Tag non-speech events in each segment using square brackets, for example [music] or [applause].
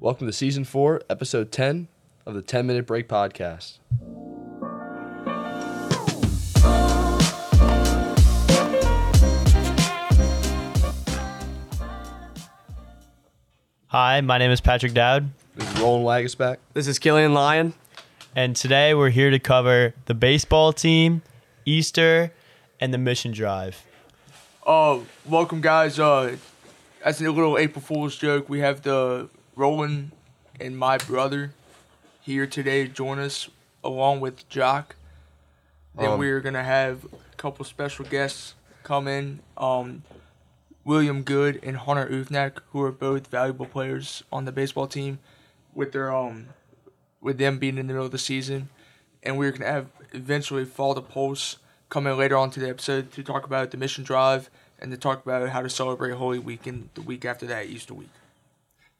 Welcome to season four, episode 10 of the 10 Minute Break Podcast. Hi, my name is Patrick Dowd, This is Roland Waguespack. This is Killian Lyon. and today we're here to cover the baseball team, Easter, and the mission drive. Uh, welcome guys. Uh, as a little April Fool's joke, we have the Roland and my brother here today to join us, along with Jacques. Then Um, we're gonna have a couple special guests come in. Um, William Good and Hunter Oufnac, who are both valuable players on the baseball team, with their um, with them being in the middle of the season, and we're gonna have eventually Father Polce come in later on to the episode to talk about the mission drive and to talk about how to celebrate Holy Week and the week after that, Easter week.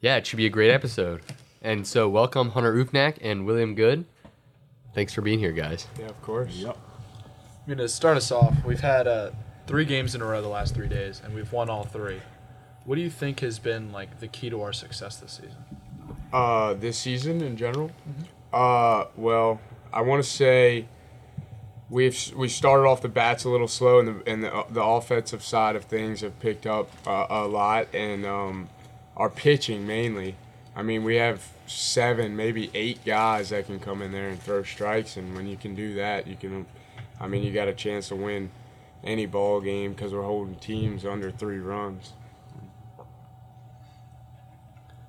Yeah, it should be a great episode. And so, welcome Hunter Oufnac and William Good. Thanks for being here, guys. Yeah, of course. Yep. I mean, to start us off, we've had uh, three games in a row the last three days, and we've won all three. What do you think has been like the key to our success this season? Uh, this season in general. Uh, well, I want to say we've we started off the bats a little slow, and the and the, the offensive side of things have picked up uh, a lot, and um, our pitching mainly. I mean, we have seven, maybe eight guys that can come in there and throw strikes, and when you can do that, you can. I mean, you got a chance to win any ball game because we're holding teams under three runs.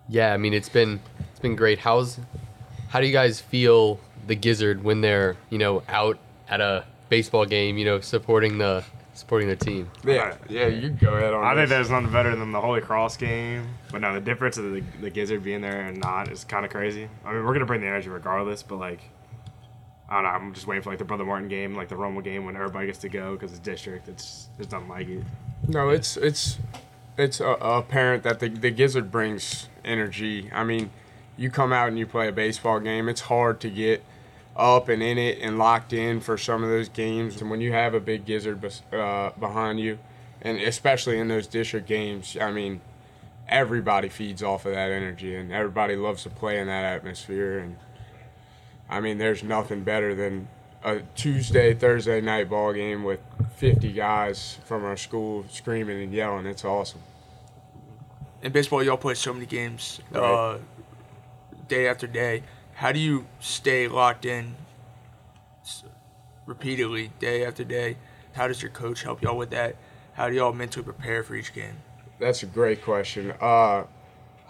Yeah, I mean it's been it's been great. How's how do you guys feel the Gizzard when they're you know out at a baseball game, you know, supporting the supporting the team? Yeah, yeah, you go ahead on. I think this. there's nothing better than the Holy Cross game. But no, the difference of the, the Gizzard being there and not is kind of crazy. I mean, we're gonna bring the energy regardless, but like, I don't know. I'm just waiting for like the Brother Martin game, like the Rummel game, when everybody gets to go because it's district. It's it's nothing like it. No, it's it's it's uh, apparent that the the gizzard brings energy. I mean, you come out and you play a baseball game. It's hard to get up and in it and locked in for some of those games. And when you have a big gizzard bes- uh, behind you, and especially in those district games, I mean, everybody feeds off of that energy, and everybody loves to play in that atmosphere. And I mean, there's nothing better than a Tuesday, Thursday night ball game with 50 guys from our school screaming and yelling. It's awesome. In baseball, y'all play so many games, uh, day after day. How do you stay locked in repeatedly, day after day? How does your coach help y'all with that? How do y'all mentally prepare for each game? That's a great question. Uh,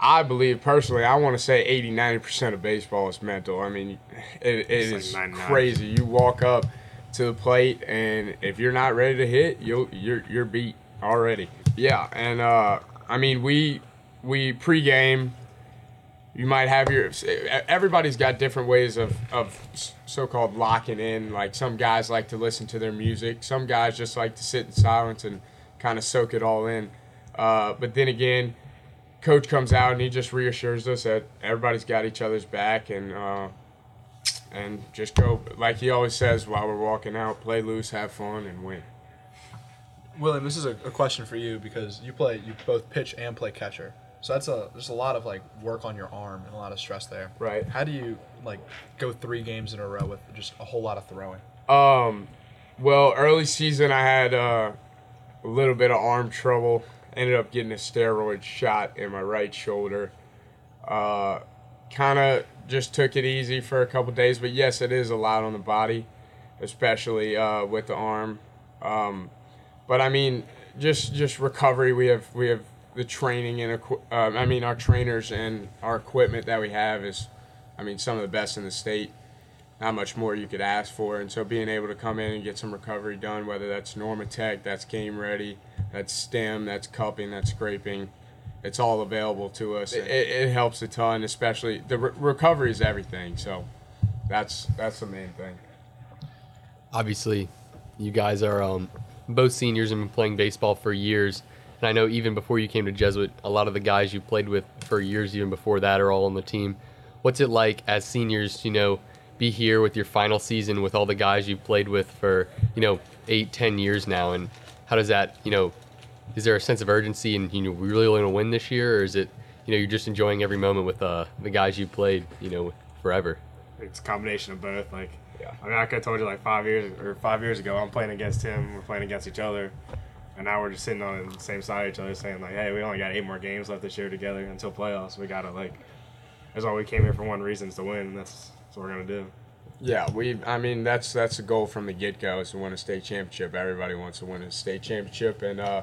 I believe personally, I want to say 80, 90% of baseball is mental. I mean, it, it It's like crazy. You walk up to the plate, and if you're not ready to hit, you'll, you're, you're beat already. Yeah, and uh, I mean, we, we pregame, you might have your, everybody's got different ways of, of so called locking in. Like some guys like to listen to their music, some guys just like to sit in silence and kind of soak it all in. Uh, but then again, coach comes out and he just reassures us that everybody's got each other's back and uh, and just go like he always says while we're walking out, play loose, have fun, and win. William, this is a, a question for you because you play, you both pitch and play catcher. So that's a there's a lot of like work on your arm and a lot of stress there. Right. How do you like go three games in a row with just a whole lot of throwing? Um, well, early season I had uh, a little bit of arm trouble. Ended up getting a steroid shot in my right shoulder. Uh, kind of just took it easy for a couple days, but yes, it is a lot on the body, especially uh, with the arm. Um, but I mean, just just recovery. We have we have the training and uh, I mean our trainers and our equipment that we have is, I mean, some of the best in the state not much more you could ask for. And so being able to come in and get some recovery done, whether that's Normatec, that's game ready, that's stem, that's cupping, that's scraping, it's all available to us. It, it, it helps a ton, especially the re- recovery is everything. So that's that's the main thing. Obviously, you guys are um, both seniors and been playing baseball for years. And I know even before you came to Jesuit, a lot of the guys you played with for years, even before that, are all on the team. What's it like as seniors, you know, be here with your final season with all the guys you've played with for, you know, eight, ten years now? And how does that, you know, is there a sense of urgency and you know we really want to win this year, or is it you know you're just enjoying every moment with uh, the guys you played, you know, forever. It's a combination of both. Like, Yeah. I mean, I could have told you like five years or five years ago, I'm playing against him. We're playing against each other, and now we're just sitting on the same side of each other, saying like, "Hey, we only got eight more games left this year together until playoffs. We gotta like, that's all we came here for one reason is to win. That's, that's what we're gonna do." Yeah, we. I mean, that's that's the goal from the get go is to win a state championship. Everybody wants to win a state championship, and uh,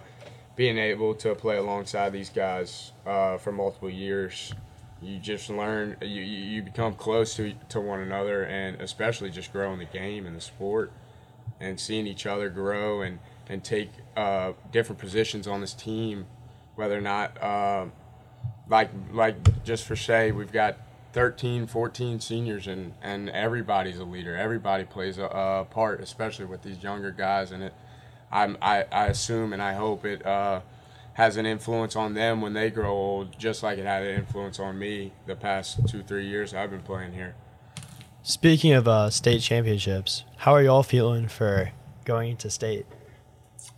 being able to play alongside these guys uh, for multiple years, you just learn. You you become close to to one another, and especially just growing the game and the sport, and seeing each other grow and and take uh, different positions on this team, whether or not. Uh, like like just for say we've got 13 14 seniors and and everybody's a leader everybody plays a, a part especially with these younger guys and it I'm, I, I assume and I hope it uh, has an influence on them when they grow old just like it had an influence on me the past two three years I've been playing here Speaking of uh, state championships, how are y'all feeling for going into state?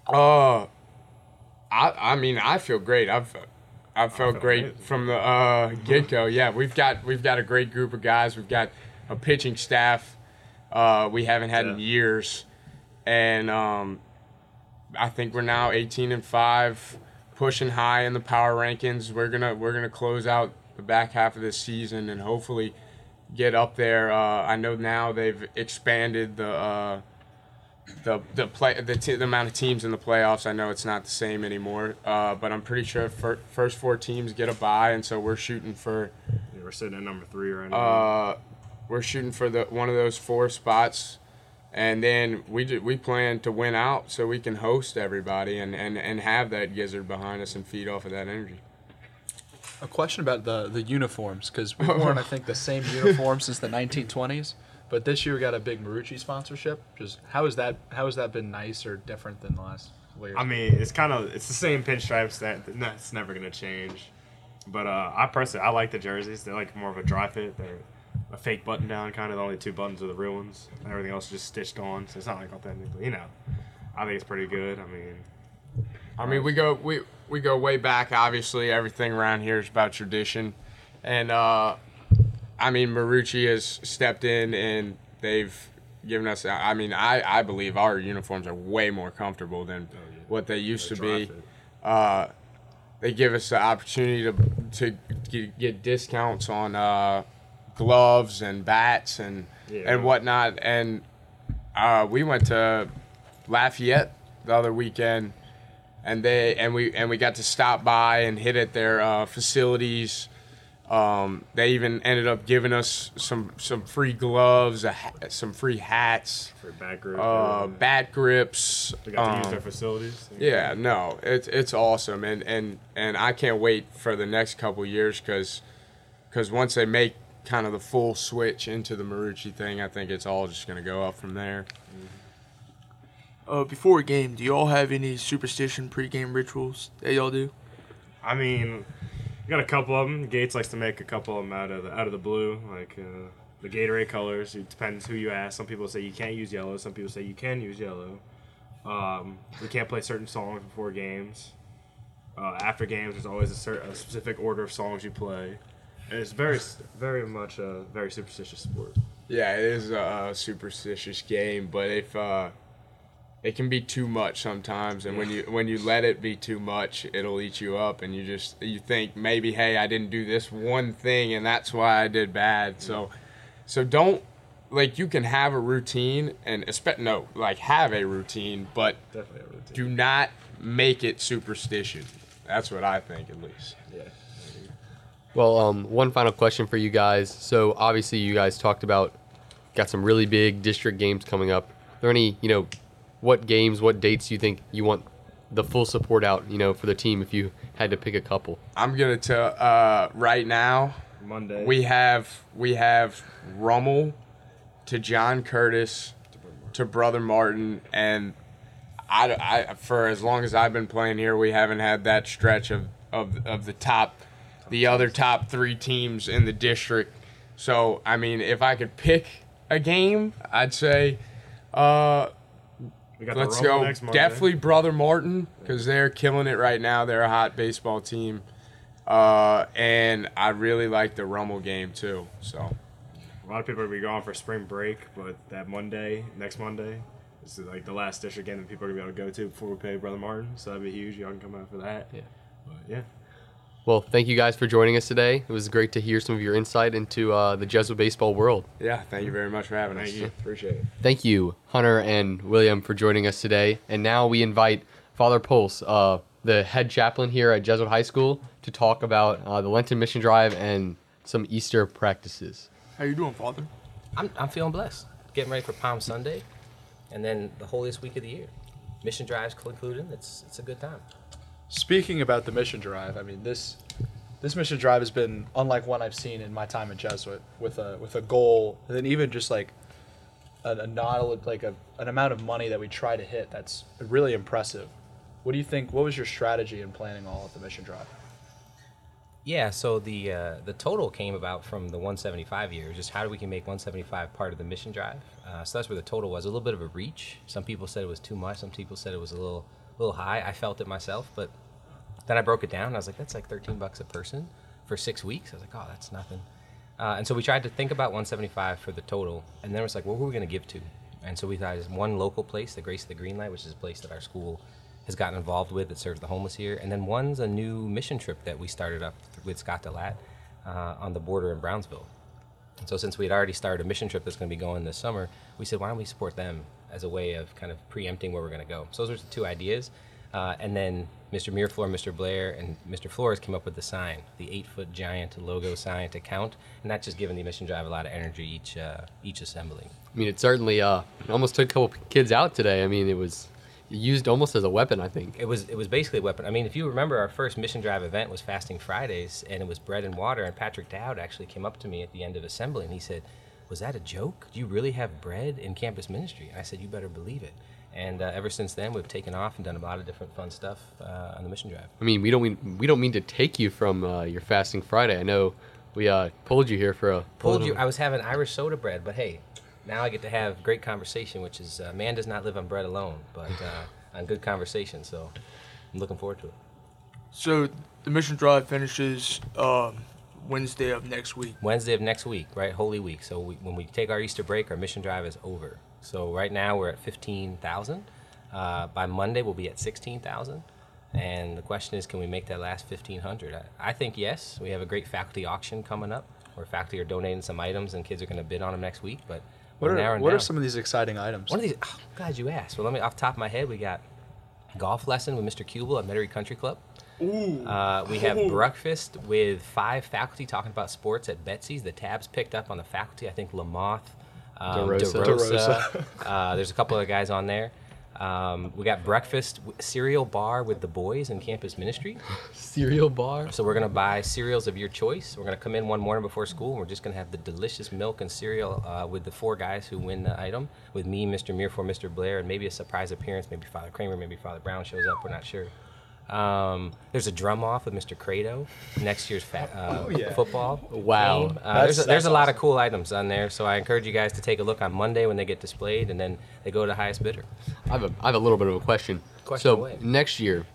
Uh, I I mean I feel great. I've I've felt feel great amazing. from the uh, get go. Yeah, we've got we've got a great group of guys. We've got a pitching staff uh, we haven't had in years, and um, I think we're now 18 and five, pushing high in the power rankings. We're gonna we're gonna close out the back half of this season and hopefully get up there. Uh, I know now they've expanded the. The the play the, t- the amount of teams in the playoffs. I know it's not the same anymore, uh, but I'm pretty sure fir- first four teams get a bye, and so we're shooting for Yeah, we're sitting at number three right now. uh, we're shooting for the one of those four spots, and then we do, we plan to win out so we can host everybody and, and, and have that gizzard behind us and feed off of that energy. A question about the the uniforms because we've [laughs] worn I think the same uniform since the 1920s, but this year we got a big Marucci sponsorship. Just how is that? How has that been nice or different than the last couple years? I mean, it's kind of it's the same pinstripes that that's never gonna change. But uh, I personally I like the jerseys. They're like more of a dry fit. They're a fake button down kind of. The only two buttons are the real ones. Everything else is just stitched on, so it's not like authentic. But you know, I think it's pretty good. I mean, I mean, we go we we go way back. Obviously, everything around here is about tradition, and uh, I mean, Marucci has stepped in and they've given us. I mean, I I believe our uniforms are way more comfortable than what they used to be. Uh, they give us the opportunity to to get, get discounts on uh, gloves and bats and Yeah. and whatnot. And uh, we went to Lafayette the other weekend, and they and we and we got to stop by and hit at their uh, facilities. Um, they even ended up giving us some some free gloves, a ha- some free hats, for back group, uh, everything. bat grips. we got to use um, their facilities. yeah, no, it's it's awesome, and and and I can't wait for the next couple years because because once they make kind of the full switch into the Marucci thing, I think it's all just gonna go up from there. Uh, before a game, do y'all have any superstition pregame rituals that y'all do? I mean, we got a couple of them. Gates likes to make a couple of them out of the out of the blue, like uh, the Gatorade colors. It depends who you ask. Some people say you can't use yellow. Some people say you can use yellow. Um, we can't play certain songs before games. Uh, after games, there's always a, cer- a specific order of songs you play. And it's very, very much a very superstitious sport. Yeah, it is a superstitious game, but if uh, it can be too much sometimes, and when you when you let it be too much, it'll eat you up, and you just you think maybe hey I didn't do this one thing, and that's why I did bad. So so don't like you can have a routine and expect no like have a routine, but Definitely a routine. do not make it superstition. That's what I think at least. Yeah well, um, one final question for you guys. So obviously, you guys talked about got some really big district games coming up. Are there any, you know, what games, what dates do you think you want the full support out, you know, for the team if you had to pick a couple? I'm gonna tell uh, right now. Monday. We have we have Rummel to John Curtis to Brother Martin, and I, I for as long as I've been playing here, we haven't had that stretch of, of, of the top, the other top three teams in the district. So I mean, if I could pick a game, I'd say uh, we got let's Rumble go next definitely Brother Martin because they're killing it right now. They're a hot baseball team. Uh, and I really like the Rummel game too. So A lot of people are gonna be gone for spring break, but that Monday, next Monday, this is like the last district game that people are gonna be able to go to before we play Brother Martin. So that'd be huge. Y'all can come out for that. Yeah. But yeah. Well, thank you guys for joining us today. It was great to hear some of your insight into uh, the Jesuit baseball world. yeah, thank you very much for having Thank us. you. Appreciate it. Thank you, Hunter and William, for joining us today. And now we invite Father Polce, uh, the head chaplain here at Jesuit High School, to talk about uh, the Lenten Mission Drive and some Easter practices. How you doing, Father? I'm, I'm feeling blessed. Getting ready for Palm Sunday, and then the holiest week of the year. Mission drives concluding. It's it's a good time. Speaking about the mission drive, I mean this this mission drive has been unlike one I've seen in my time at Jesuit with a with a goal and then even just like a, a not like a, an amount of money that we try to hit that's really impressive. What do you think? What was your strategy in planning all of the mission drive? Yeah. So the uh, the total came about from the 175 year. Just how do we can make 175 part of the mission drive? Uh, so that's where the total was. A little bit of a reach. Some people said it was too much. Some people said it was a little little high. I felt it myself, but then I broke it down. I was like, that's like 13 bucks a person for six weeks. I was like, oh, that's nothing. Uh, and so we tried to think about 175 for the total, and then it was like, who are we going to give to? And so we thought is one local place, the Grace of the Green Light, which is a place that our school has gotten involved with that serves the homeless here, and then one's a new mission trip that we started up with Scott Delat uh, on the border in Brownsville. And so since we had already started a mission trip that's going to be going this summer, we said, why don't we support them as a way of kind of preempting where we're going to go? So those are the two ideas. Uh, and then Mr. Miraflor, Mr. Blair, and Mr. Flores came up with the sign, the eight-foot giant logo sign to count, and that's just giving the mission drive a lot of energy each uh, each assembly. I mean, it certainly uh, almost took a couple kids out today. I mean, it was used almost as a weapon, I think. It was it was basically a weapon. I mean, if you remember, our first mission drive event was Fasting Fridays, and it was bread and water. And Patrick Dowd actually came up to me at the end of assembly, and he said, "Was that a joke? Do you really have bread in campus ministry?" And I said, "You better believe it." And uh, ever since then, we've taken off and done a lot of different fun stuff uh, on the mission drive. I mean, we don't mean we don't mean to take you from uh, your fasting Friday. I know we uh, pulled you here for a Pulled you. I was having Irish soda bread, but hey, now I get to have great conversation, which is uh, man does not live on bread alone, but uh, [laughs] on good conversation. So I'm looking forward to it. So the mission drive finishes um, Wednesday of next week. Wednesday of next week, right? Holy Week. So we, when we take our Easter break, our mission drive is over. So right now we're at 15,000. Uh, by Monday we'll be at 16,000. And the question is, can we make that last 1,500? I, I think yes. We have a great faculty auction coming up where faculty are donating some items and kids are going to bid on them next week. But What are what are some of these exciting items? One of these, oh, glad you asked. Well, let me, off the top of my head, we got golf lesson with Mr. Kubel at Metairie Country Club. Ooh. Uh, we have [laughs] breakfast with five faculty talking about sports at Betsy's. The tabs picked up on the faculty. I think Lamoth, um, DeRosa. DeRosa. [laughs] uh, there's a couple of guys on there. Um, we got breakfast cereal bar with the boys in campus ministry. [laughs] cereal bar. So we're gonna buy cereals of your choice. We're gonna come in one morning before school. and We're just gonna have the delicious milk and cereal uh, with the four guys who win the item. With me, Mr. Miraflor, Mr. Blair, and maybe a surprise appearance. Maybe Father Kramer, maybe Father Brown shows up. We're not sure. Um, there's a drum off with Mr. Credo. Next year's fa- uh, football. Wow. Uh, there's a, there's that's a lot of cool items on there. So I encourage you guys to take a look on Monday when they get displayed, and then they go to highest bidder. I have a I have a little bit of a question. Question so away. next year,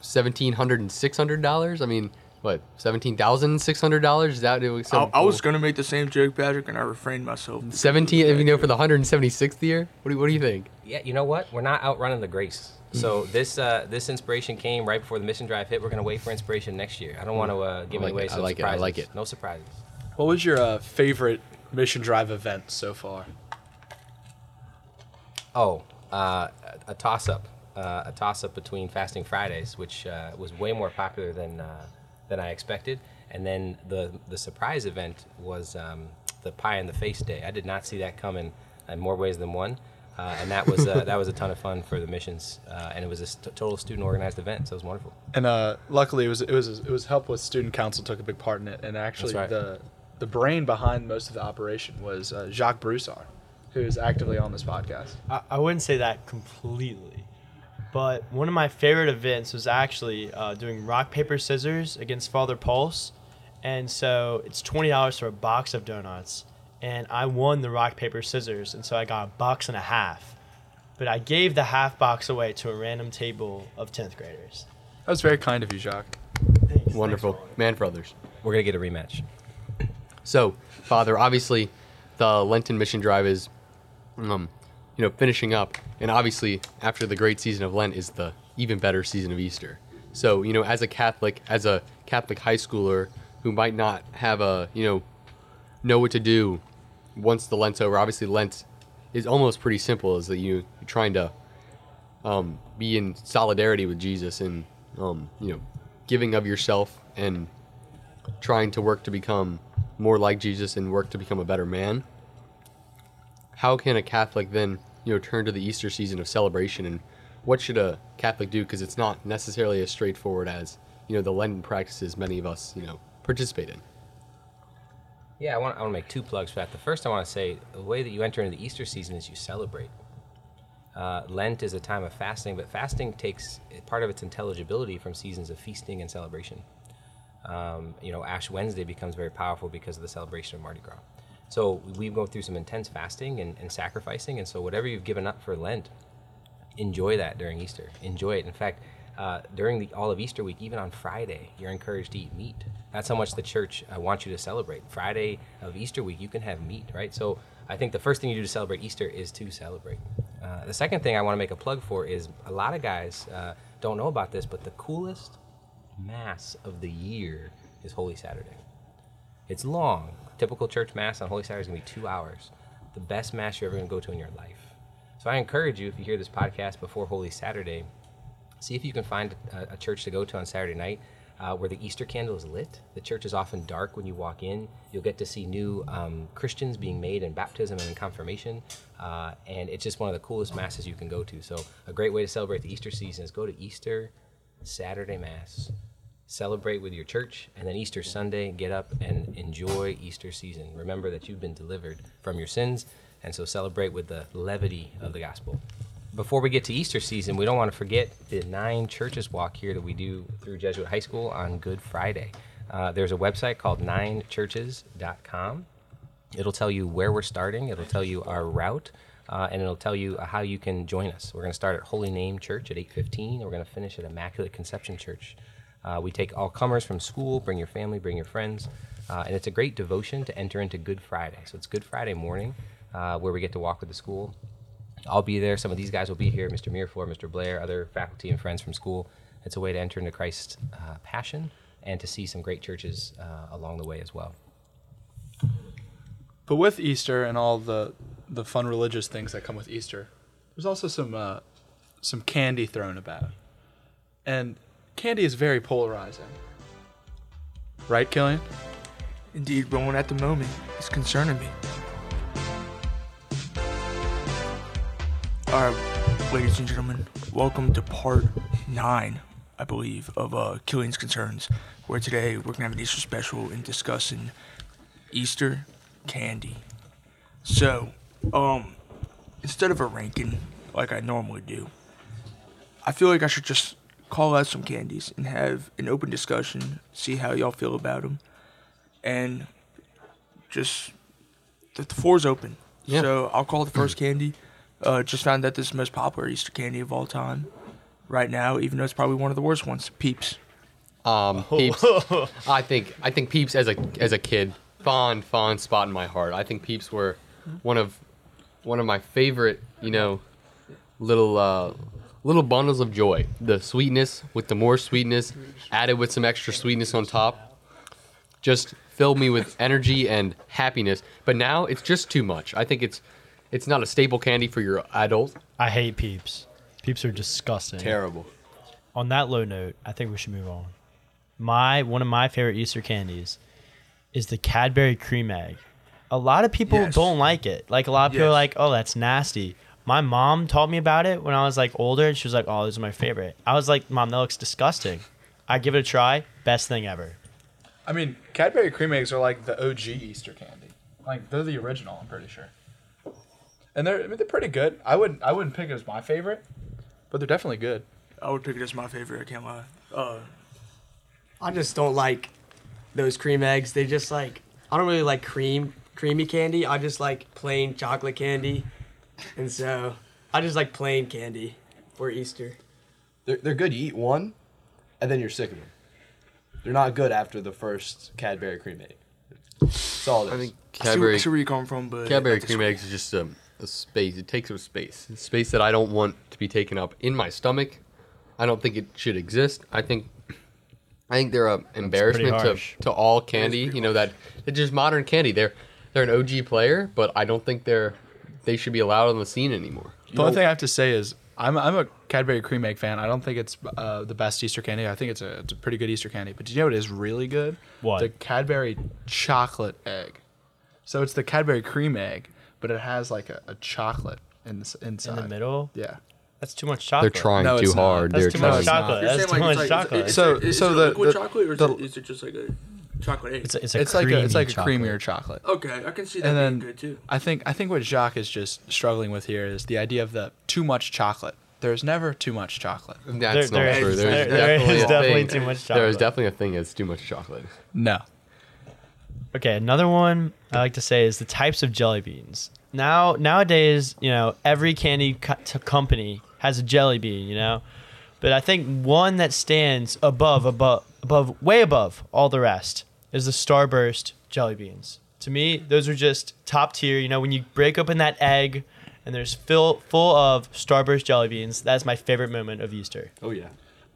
seventeen hundred and six hundred dollars. I mean, what seventeen thousand six hundred dollars? Is that it was I, some I was gonna make the same joke, Patrick, and I refrained myself. seventeen? You know, for the hundred and seventy sixth year. What do you, what do you think? Yeah, you know what? We're not outrunning the grace. So this uh, this inspiration came right before the mission drive hit. We're gonna wait for inspiration next year. I don't want to uh, give I like away it. I some like it. I like it. No surprises. What was your uh, favorite mission drive event so far? Oh, uh, a toss up, uh, a toss up between Fasting Fridays, which uh, was way more popular than uh, than I expected, and then the the surprise event was um, the pie in the face day. I did not see that coming in more ways than one. Uh, and that was uh, that was a ton of fun for the missions, uh, and it was a st- total student organized event, so it was wonderful. And uh, luckily, it was it was it was help with student council took a big part in it. And actually, right. the the brain behind most of the operation was uh, Jacques Broussard, who is actively on this podcast. I, I wouldn't say that completely, but one of my favorite events was actually uh, doing rock paper scissors against Father Polce, and so it's twenty dollars for a box of donuts, and I won the rock paper scissors, and so I got a box and a half, but I gave the half box away to a random table of tenth graders. That was very kind of you, Jacques. Wonderful. Man for others. We're gonna get a rematch. So, Father, obviously, the Lenten mission drive is, um, you know, finishing up, and obviously, after the great season of Lent is the even better season of Easter. So, you know, as a Catholic, as a Catholic high schooler who might not have a, you know, know what to do once the Lent's over. Obviously, Lent is almost pretty simple, is that you you're trying to um, be in solidarity with Jesus and, um, you know, giving of yourself and trying to work to become more like Jesus and work to become a better man. How can a Catholic then, you know, turn to the Easter season of celebration and what should a Catholic do? Because it's not necessarily as straightforward as, you know, the Lenten practices many of us, you know, participate in. Yeah, I want, I want to make two plugs for that. The first, I want to say the way that you enter into the Easter season is you celebrate. Uh, Lent is a time of fasting, but fasting takes part of its intelligibility from seasons of feasting and celebration. Um, you know, Ash Wednesday becomes very powerful because of the celebration of Mardi Gras. So we go through some intense fasting and, and sacrificing, and so whatever you've given up for Lent, enjoy that during Easter. Enjoy it. In fact, uh, during the all of Easter week, even on Friday, you're encouraged to eat meat. That's how much the church uh, wants you to celebrate. Friday of Easter week, you can have meat, right? So I think the first thing you do to celebrate Easter is to celebrate. Uh, the second thing I want to make a plug for is a lot of guys uh, don't know about this, but the coolest mass of the year is Holy Saturday. It's long. Typical church mass on Holy Saturday is going to be two hours. The best mass you're ever going to go to in your life. So I encourage you, if you hear this podcast before Holy Saturday, see if you can find a, a church to go to on Saturday night uh, where the Easter candle is lit. The church is often dark when you walk in. You'll get to see new um, Christians being made in baptism and in confirmation. Uh, and it's just one of the coolest masses you can go to. So, a great way to celebrate the Easter season is go to Easter Saturday Mass, celebrate with your church, and then Easter Sunday, get up and enjoy Easter season. Remember that you've been delivered from your sins, and so celebrate with the levity of the gospel before we get to Easter season, we don't want to forget the nine churches walk here that we do through Jesuit High School on Good Friday. Uh, there's a website called ninechurches.com. It'll tell you where we're starting, it'll tell you our route, uh, and it'll tell you how you can join us. We're going to start at Holy Name Church at 8:15. We're going to finish at Immaculate Conception Church. Uh, we take all comers from school. Bring your family, bring your friends, uh, and it's a great devotion to enter into Good Friday. So it's Good Friday morning uh, where we get to walk with the school. I'll be there. Some of these guys will be here. Mr. Miraflor, Mr. Blair, other faculty and friends from school. It's a way to enter into Christ's uh, passion and to see some great churches uh, along the way as well. But with Easter and all the the fun religious things that come with Easter, there's also some uh, some candy thrown about, and candy is very polarizing. Right, Killian? Indeed, but one at the moment is concerning me. Ladies and gentlemen, welcome to part nine, I believe, of uh, Killian's Concerns, where today we're gonna have an Easter special and discussing Easter candy. So, um, instead of a ranking like I normally do, I feel like I should just call out some candies and have an open discussion, see how y'all feel about them, and just the, the floor's open. Yeah. So I'll call the first candy. Uh, just found that this is the most popular Easter candy of all time right now, even though it's probably one of the worst ones. Peeps. Um, Peeps. [laughs] I think I think Peeps as a as a kid, fond fond spot in my heart. I think Peeps were one of one of my favorite, you know, little uh, little bundles of joy. The sweetness with the more sweetness added with some extra sweetness on top, just filled me with energy and happiness. But now it's just too much. I think it's it's not a staple candy for your adult. I hate peeps. Peeps are disgusting. Terrible. On that low note, I think we should move on. My one of my favorite Easter candies is the Cadbury cream egg. A lot of people Yes. don't like it. Like a lot of people are Yes. like, "Oh, that's nasty." My mom taught me about it when I was like older, and she was like, "Oh, this is my favorite." I was like, "Mom, that looks disgusting." I give it a try. Best thing ever. I mean, Cadbury cream eggs are like the OG Easter candy. Like they're the original, I'm pretty sure. And they're I mean, they're pretty good. I wouldn't I wouldn't pick it as my favorite, but they're definitely good. I would pick it as my favorite. I can't lie. Uh, I just don't like those cream eggs. They just like I don't really like cream creamy candy. I just like plain chocolate candy, and so I just like plain candy for Easter. They're, they're good. You eat one, and then you're sick of them. they're not good after the first Cadbury cream egg. That's all it is. I think I see, Cadbury I see where you come from, but Cadbury I cream disagree. eggs is just a, a space. It takes up space. It's space that I don't want to be taken up in my stomach. I don't think it should exist. I think I think they're a embarrassment to, to all candy. You know that it's just modern candy. They're they're an OG player, but I don't think they're they should be allowed on the scene anymore. The only thing I have to say is I'm I'm a Cadbury cream egg fan. I don't think it's uh, the best Easter candy. I think it's a it's a pretty good Easter candy. But do you know what is really good? What? The Cadbury chocolate egg. So it's the Cadbury cream egg, but it has like a, a chocolate in the, In the middle, Yeah. that's too much chocolate. They're trying No, too it's not. hard. That's they're too much it's chocolate. You're That's saying, too like, much it's like- chocolate. It's, So- so, is so it the- liquid the- chocolate or is, the- it, is it just like a chocolate egg? It's a, it's a It's like a, it's like a creamy creamier chocolate. chocolate. okay, I can see that And being then good too. I think I think what Jacques is just struggling with here is the idea of the too much chocolate. There's never too much chocolate. That's There- not there true. is- There's there- there definitely is definitely too much chocolate. There is chocolate. definitely a thing that's too much chocolate. No. Okay, another one I like to say is the types of jelly beans. Now nowadays, you know, every candy co- t- company has a jelly bean, you know. But I think one that stands above above above way above all the rest is the Starburst jelly beans. To me, those are just top tier, you know, when you break open that egg and there's fill, full of Starburst jelly beans, that's my favorite moment of Easter. oh yeah.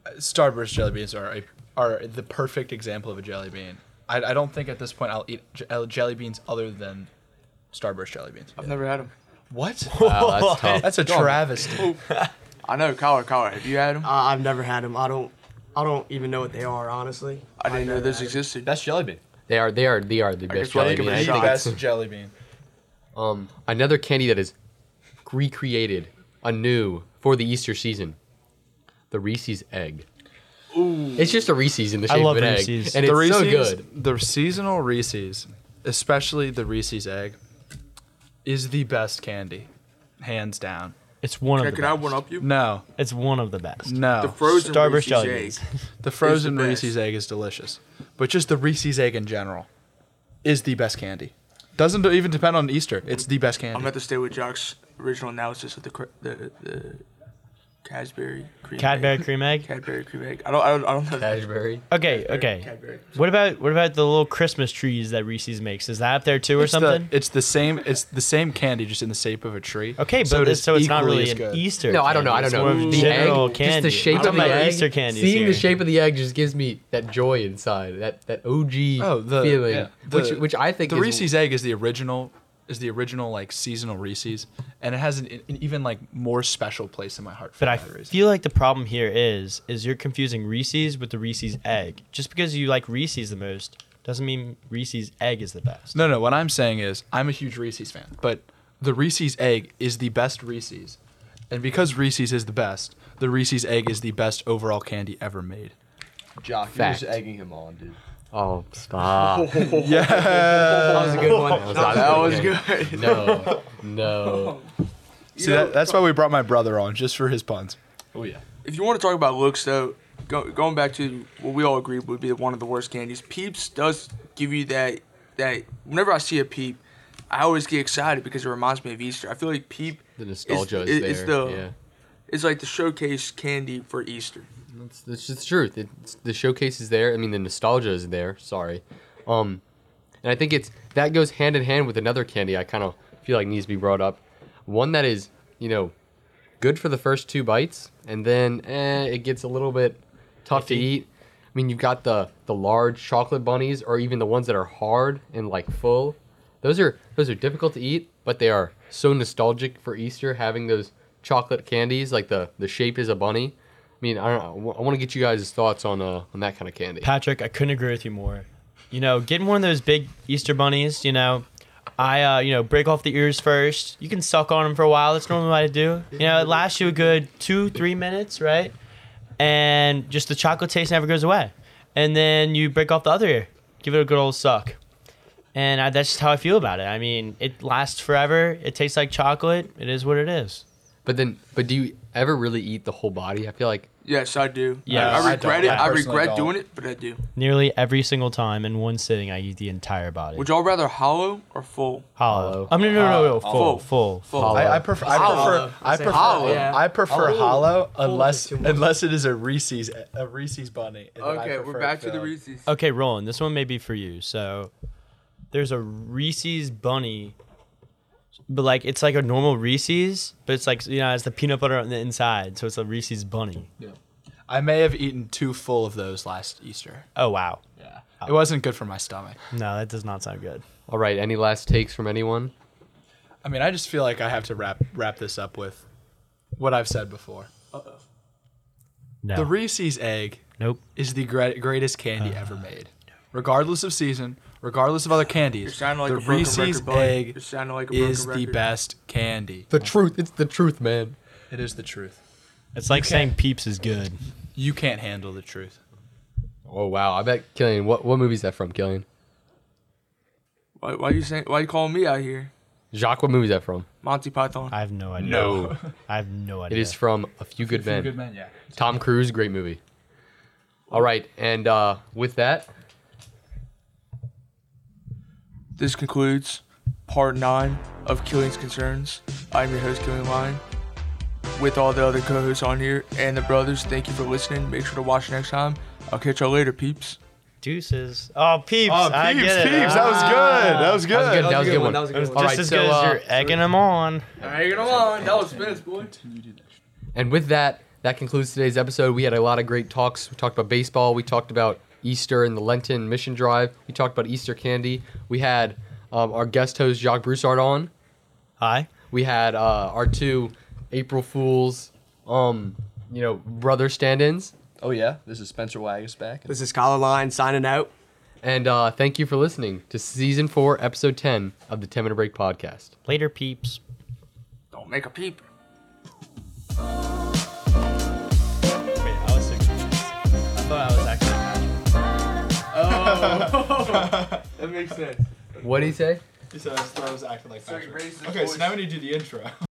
Uh, Starburst jelly beans are a, are the perfect example of a jelly bean. I, I don't think at this point I'll eat j- uh, jelly beans other than Starburst jelly beans. I've never had them. What? [laughs] Wow, that's tough. That's a travesty. I know, Kahler, Kahler. Have you had them? Uh, I've never had them. I don't. I don't even know what they are, honestly. I didn't know never those had 'em. existed. Best jelly bean. They are they are they are the best guess we'll jelly give it bean. The shot. Best jelly bean. um another candy that is recreated anew for the Easter season. The Reese's egg. Ooh. It's just a Reese's in the I shape love of an Reese's. egg, and the it's so Reese's, good. The seasonal Reese's, especially the Reese's egg, is the best candy, hands down. It's one Can, of the can I best. one up you? No, It's one of the best. no. The frozen Starburst Reese's jelly egg. beans. [laughs] The frozen best. Reese's egg is delicious, but just the Reese's egg in general is the best candy. Doesn't even depend on Easter. It's the best candy. I'm candy. gonna have to stay with Jacques's original analysis of the cr- the the Cadbury cream. Cadbury egg. cream egg. Cadbury cream egg. I don't. I don't. I don't know. Cashberry. Okay, okay. Cadbury. What about what about the little Christmas trees that Reese's makes? Is that up there too, or It's the, something? it's the same. It's the same candy, just in the shape of a tree. okay, but so so, it it's, so it's not really as an good. Easter. No, I don't know. I don't It's know. more of The general egg, candy. just the shape I'm of the egg. Easter candies Seeing here. the shape of the egg just gives me that joy inside. That that OG Oh, the feeling, yeah, which the- which I think the is, Reese's egg is the original. Is the original like seasonal Reese's, and it has an, an even like more special place in my heart. For But I reason. feel like the problem here is is you're confusing Reese's with the Reese's egg. Just because you like Reese's the most doesn't mean Reese's egg is the best. No, no. What I'm saying is, I'm a huge Reese's fan, but the Reese's egg is the best Reese's, and because Reese's is the best, the Reese's egg is the best overall candy ever made. Jacques, you're Fact. just egging him on, dude. Oh stop. [laughs] yeah. That was a good one. That was, not That was good. good. [laughs] No, no. See, that, that's why we brought my brother on, just for his puns. Oh yeah. If you want to talk about looks, though, go, going back to what we all agree would be one of the worst candies. Peeps does give you that that. Whenever I see a peep, I always get excited because it reminds me of Easter. I feel like peep The nostalgia It's- is it's there. the- yeah. It's like the showcase candy for Easter. That's, that's just the truth. It's, the showcase is there. I mean, the nostalgia is there. Sorry, um, and I think it's that goes hand in hand with another candy. I kind of feel like needs to be brought up. One that is, you know, good for the first two bites, and then eh, it gets a little bit tough to eat. I mean, you've got the the large chocolate bunnies, or even the ones that are hard and like full. Those are those are difficult to eat, but they are so nostalgic for Easter. Having those chocolate candies, like the the shape is a bunny. I mean, I. I want to get you guys' thoughts on uh on that kind of candy. Patrick, I couldn't agree with you more. You know, getting one of those big Easter bunnies, you know, I, uh, you know, break off the ears first. You can suck on them for a while. That's normally what I do. You know, it lasts you a good two, three minutes, right? And just the chocolate taste never goes away. And then you break off the other ear, give it a good old suck. And I, that's just how I feel about it. I mean, it lasts forever. It tastes like chocolate. It is what it is. But then, but do you ever really eat the whole body? I feel like Yes, I do. Yes. I, I regret don't. it. I I, regret don't. doing it, but I do. Nearly every single time in one sitting, I eat the entire body. Would y'all rather hollow or full? Hollow. I mean, um, no, no, no, no, full, Full. full, Full. Hollow. I, I prefer. I Hollow. prefer. I prefer. hollow. Yeah. I prefer Hollow. hollow Full unless unless it is a Reese's a Reese's bunny. and then I Okay, we're back to the. Reese's. Okay, Roland, this one may be for you. So, there's a Reese's bunny, but like it's like a normal Reese's, but it's like you know, it's the peanut butter on the inside, so it's a Reese's bunny. Yeah, I may have eaten too full of those last Easter. Oh wow, Yeah, it wasn't good for my stomach. no, that does not sound good. All right. Any last takes from anyone? I mean, I just feel like I have to wrap wrap this up with what I've said before. Uh-oh. No, The Reese's egg nope. is the gre- greatest candy ever uh-huh. made, regardless of season, regardless of other candies. sounding like the Reese's record, egg like a broken is the best candy. The truth. It's the truth, man. It is the truth. It's like saying Peeps is good. You can't handle the truth. Oh wow. I bet Killian. What what movie is that from, Killian? Why, why you saying? Why you calling me out here? Jacques. What movie is that from? Monty Python. I have no idea. No. I have no idea. is from A Few Good Men. A few good man, yeah. Tom Cruise, great movie. All right, and uh, with that, This concludes part nine of Killian's Concerns. I'm your host, Killian Lyon. With all the other co-hosts on here and the brothers, thank you for listening. Make sure to watch next time. I'll catch y'all later, peeps. Deuces. Oh, Peeps. Oh, I peeps, get it. peeps. That was good. That was good. that was good. That was a good one. That was a It was good just one. right, as so, good as uh, you're egging them on. Alright, come on. That was Spanish, boy. And with that, that concludes today's episode. We had a lot of great talks. We talked about baseball. We talked about Easter and the Lenten mission drive. We talked about Easter candy. We had um, our guest host Jacques Broussard on. Hi. We had uh, our two April Fools, um, you know, brother stand-ins. Oh yeah, this is Spencer Waguespack. This is Kahler Lyon signing out. And uh, thank you for listening to season four, episode ten of the Ten Minute Break podcast. Later, Peeps. Don't make a peep. Actually. [laughs] That makes sense. What did he say? He said I was acting like Patrick. Okay, so now we need to do the intro. [laughs]